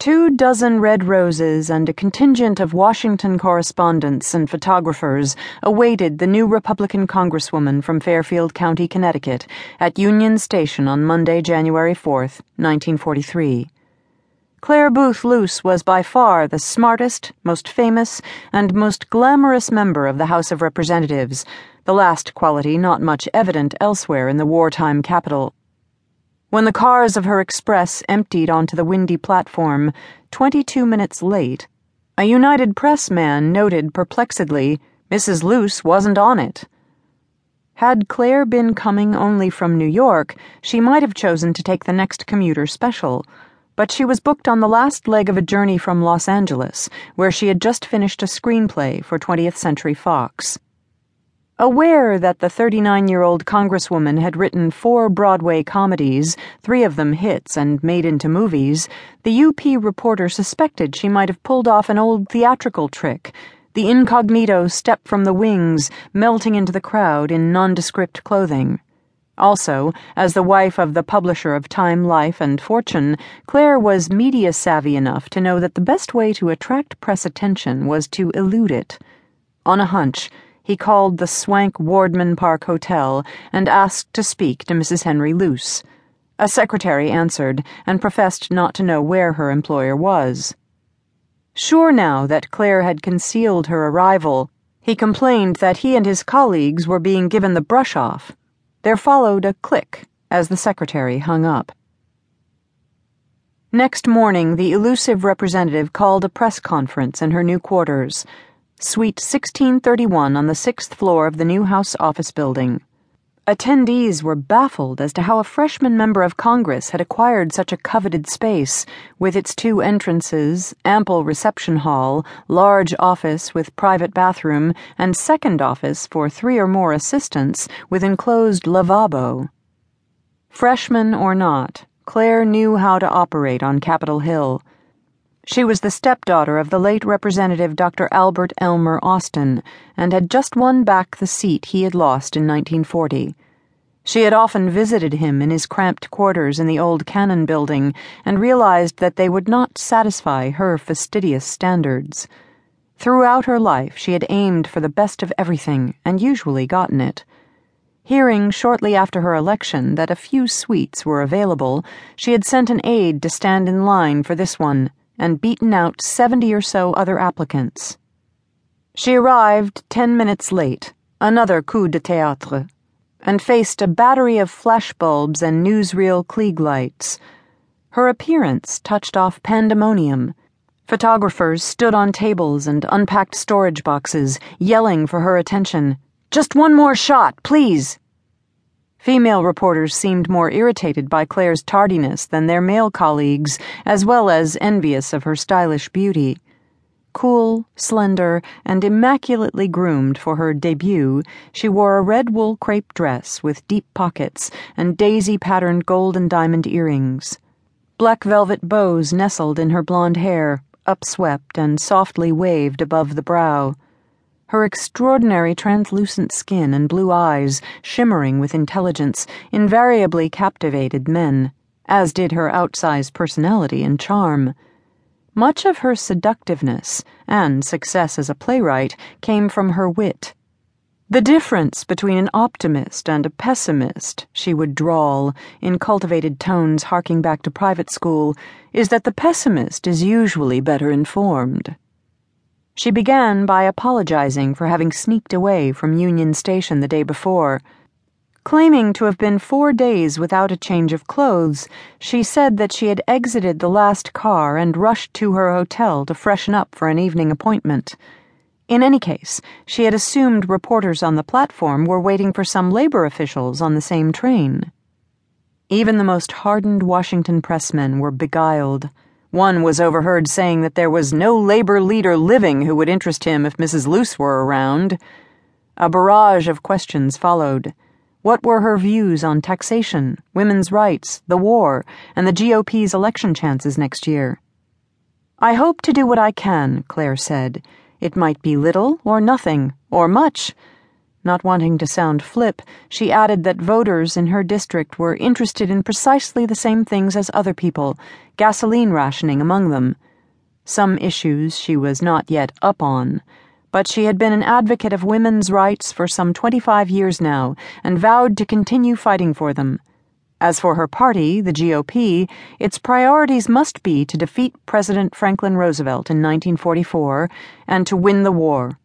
Two dozen red roses and a contingent of Washington correspondents and photographers awaited the new Republican Congresswoman from Fairfield County, Connecticut, at Union Station on Monday, January 4th, 1943. Clare Boothe Luce was by far the smartest, most famous, and most glamorous member of the House of Representatives, the last quality not much evident elsewhere in the wartime capital. When the cars of her express emptied onto the windy platform, 22 minutes late, a United Press man noted perplexedly Mrs. Luce wasn't on it. Had Clare been coming only from New York, she might have chosen to take the next commuter special, but she was booked on the last leg of a journey from Los Angeles, where she had just finished a screenplay for 20th Century Fox. Aware that the 39 year old Congresswoman had written four Broadway comedies, three of them hits and made into movies, the UP reporter suspected she might have pulled off an old theatrical trick the incognito step from the wings, melting into the crowd in nondescript clothing. Also, as the wife of the publisher of Time, Life, and Fortune, Clare was media savvy enough to know that the best way to attract press attention was to elude it. On a hunch, he called the swank Wardman Park Hotel and asked to speak to Mrs. Henry Luce. A secretary answered and professed not to know where her employer was. Sure now that Clare had concealed her arrival, he complained that he and his colleagues were being given the brush off. There followed a click as the secretary hung up. Next morning, the elusive representative called a press conference in her new quarters. Suite 1631 on the sixth floor of the new House office building. Attendees were baffled as to how a freshman member of Congress had acquired such a coveted space, with its two entrances, ample reception hall, large office with private bathroom, and second office for three or more assistants with enclosed lavabo. Freshman or not, Clare knew how to operate on Capitol Hill. She was the stepdaughter of the late Representative Dr. Albert Elmer Austin and had just won back the seat he had lost in 1940. She had often visited him in his cramped quarters in the old Cannon building and realized that they would not satisfy her fastidious standards. Throughout her life, she had aimed for the best of everything and usually gotten it. Hearing shortly after her election that a few suites were available, she had sent an aide to stand in line for this one and beaten out 70 or so other applicants. She arrived 10 minutes late, another coup de théâtre, and faced a battery of flashbulbs and newsreel Klieg lights. Her appearance touched off pandemonium. Photographers stood on tables and unpacked storage boxes, yelling for her attention. Just one more shot, please! Female reporters seemed more irritated by Clare's tardiness than their male colleagues, as well as envious of her stylish beauty. Cool, slender, and immaculately groomed for her debut, she wore a red wool crepe dress with deep pockets and daisy patterned gold and diamond earrings. Black velvet bows nestled in her blonde hair, upswept and softly waved above the brow. Her extraordinary translucent skin and blue eyes, shimmering with intelligence, invariably captivated men, as did her outsized personality and charm. Much of her seductiveness and success as a playwright came from her wit. The difference between an optimist and a pessimist, she would drawl, in cultivated tones harking back to private school, is that the pessimist is usually better informed. She began by apologizing for having sneaked away from Union Station the day before. Claiming to have been four days without a change of clothes, she said that she had exited the last car and rushed to her hotel to freshen up for an evening appointment. In any case, she had assumed reporters on the platform were waiting for some labor officials on the same train. Even the most hardened Washington pressmen were beguiled. One was overheard saying that there was no labor leader living who would interest him if Mrs. Luce were around. A barrage of questions followed. What were her views on taxation, women's rights, the war, and the GOP's election chances next year? I hope to do what I can, Clare said. It might be little or nothing, or much. Not wanting to sound flip, she added that voters in her district were interested in precisely the same things as other people, gasoline rationing among them. Some issues she was not yet up on, but she had been an advocate of women's rights for some 25 years now and vowed to continue fighting for them. As for her party, the GOP, its priorities must be to defeat President Franklin Roosevelt in 1944 and to win the war.